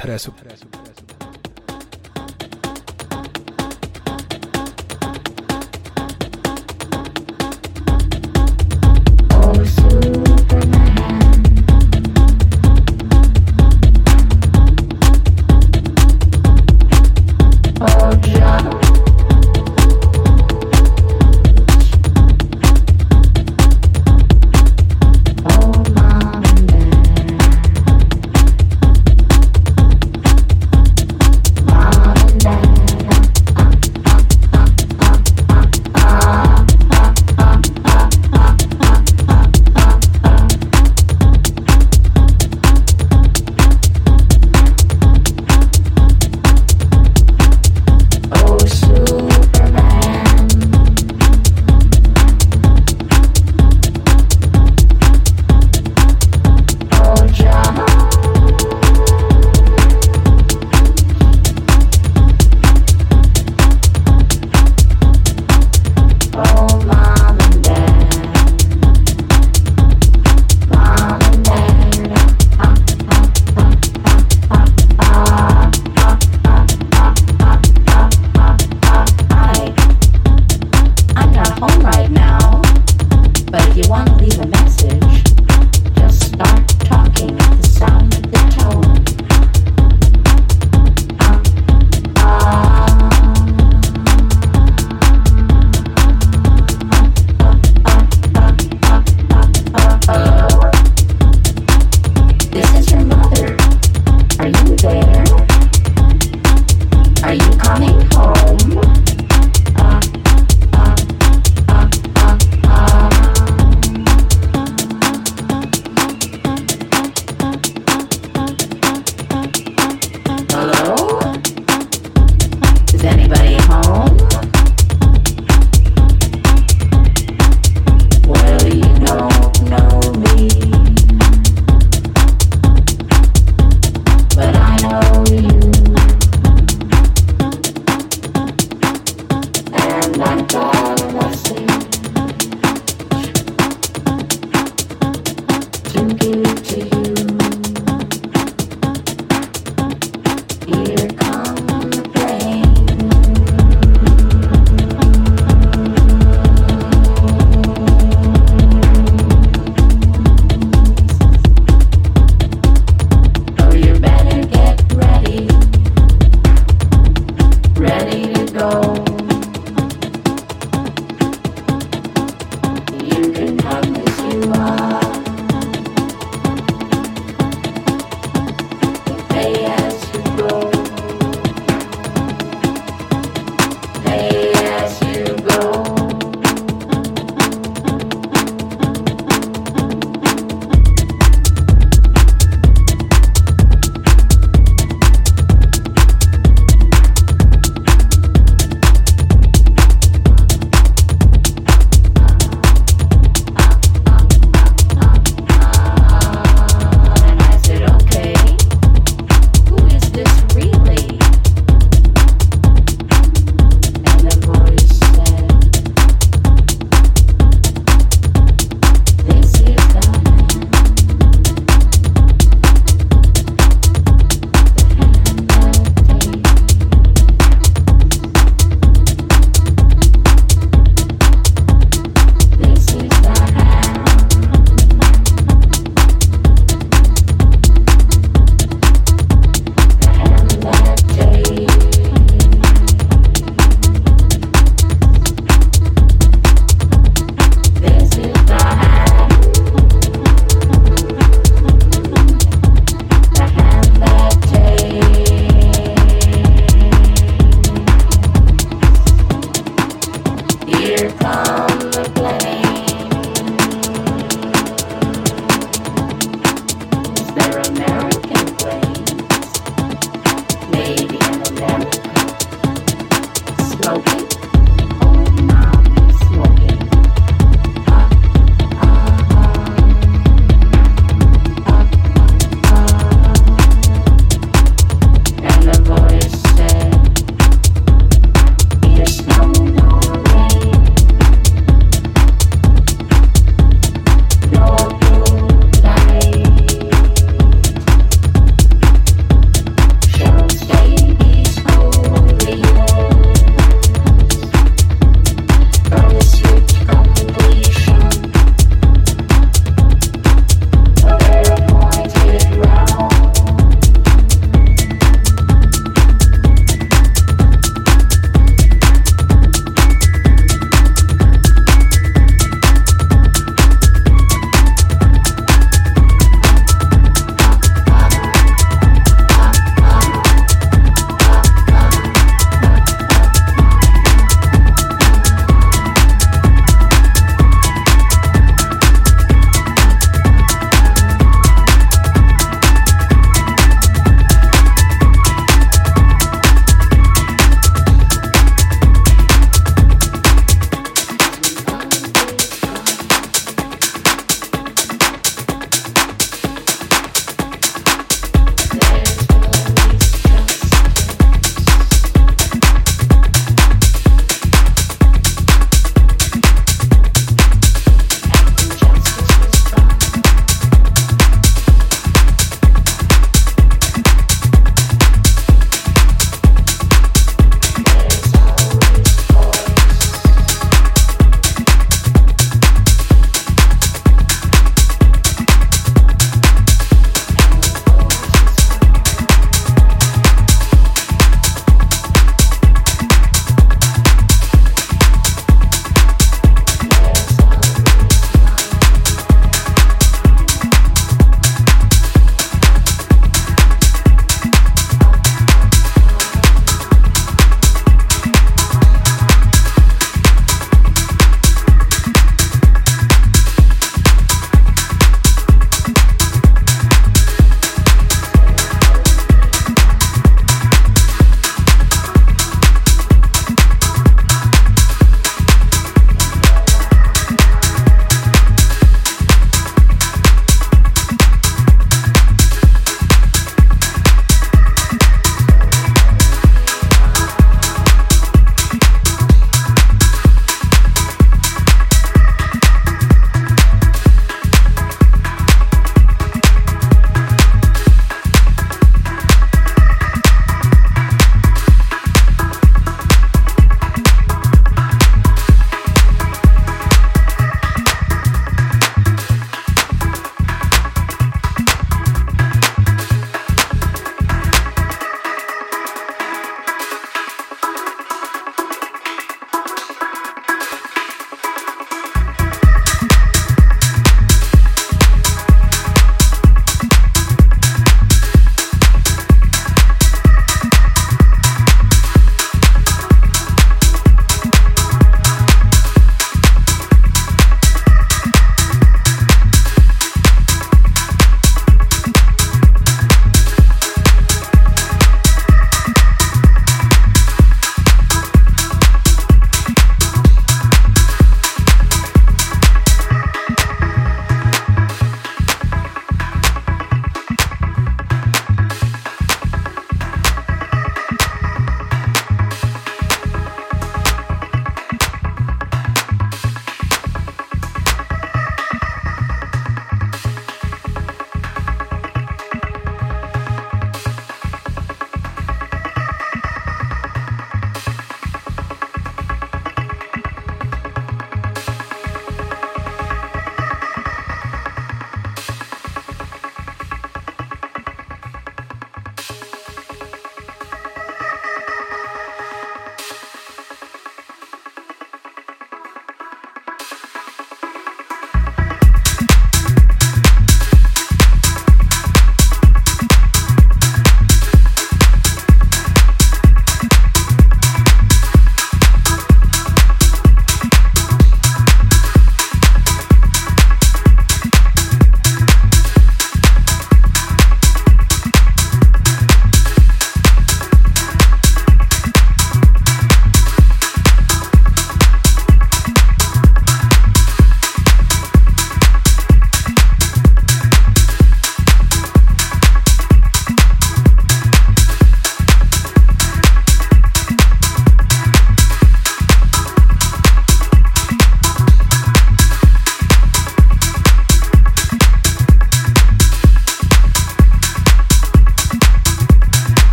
interesów.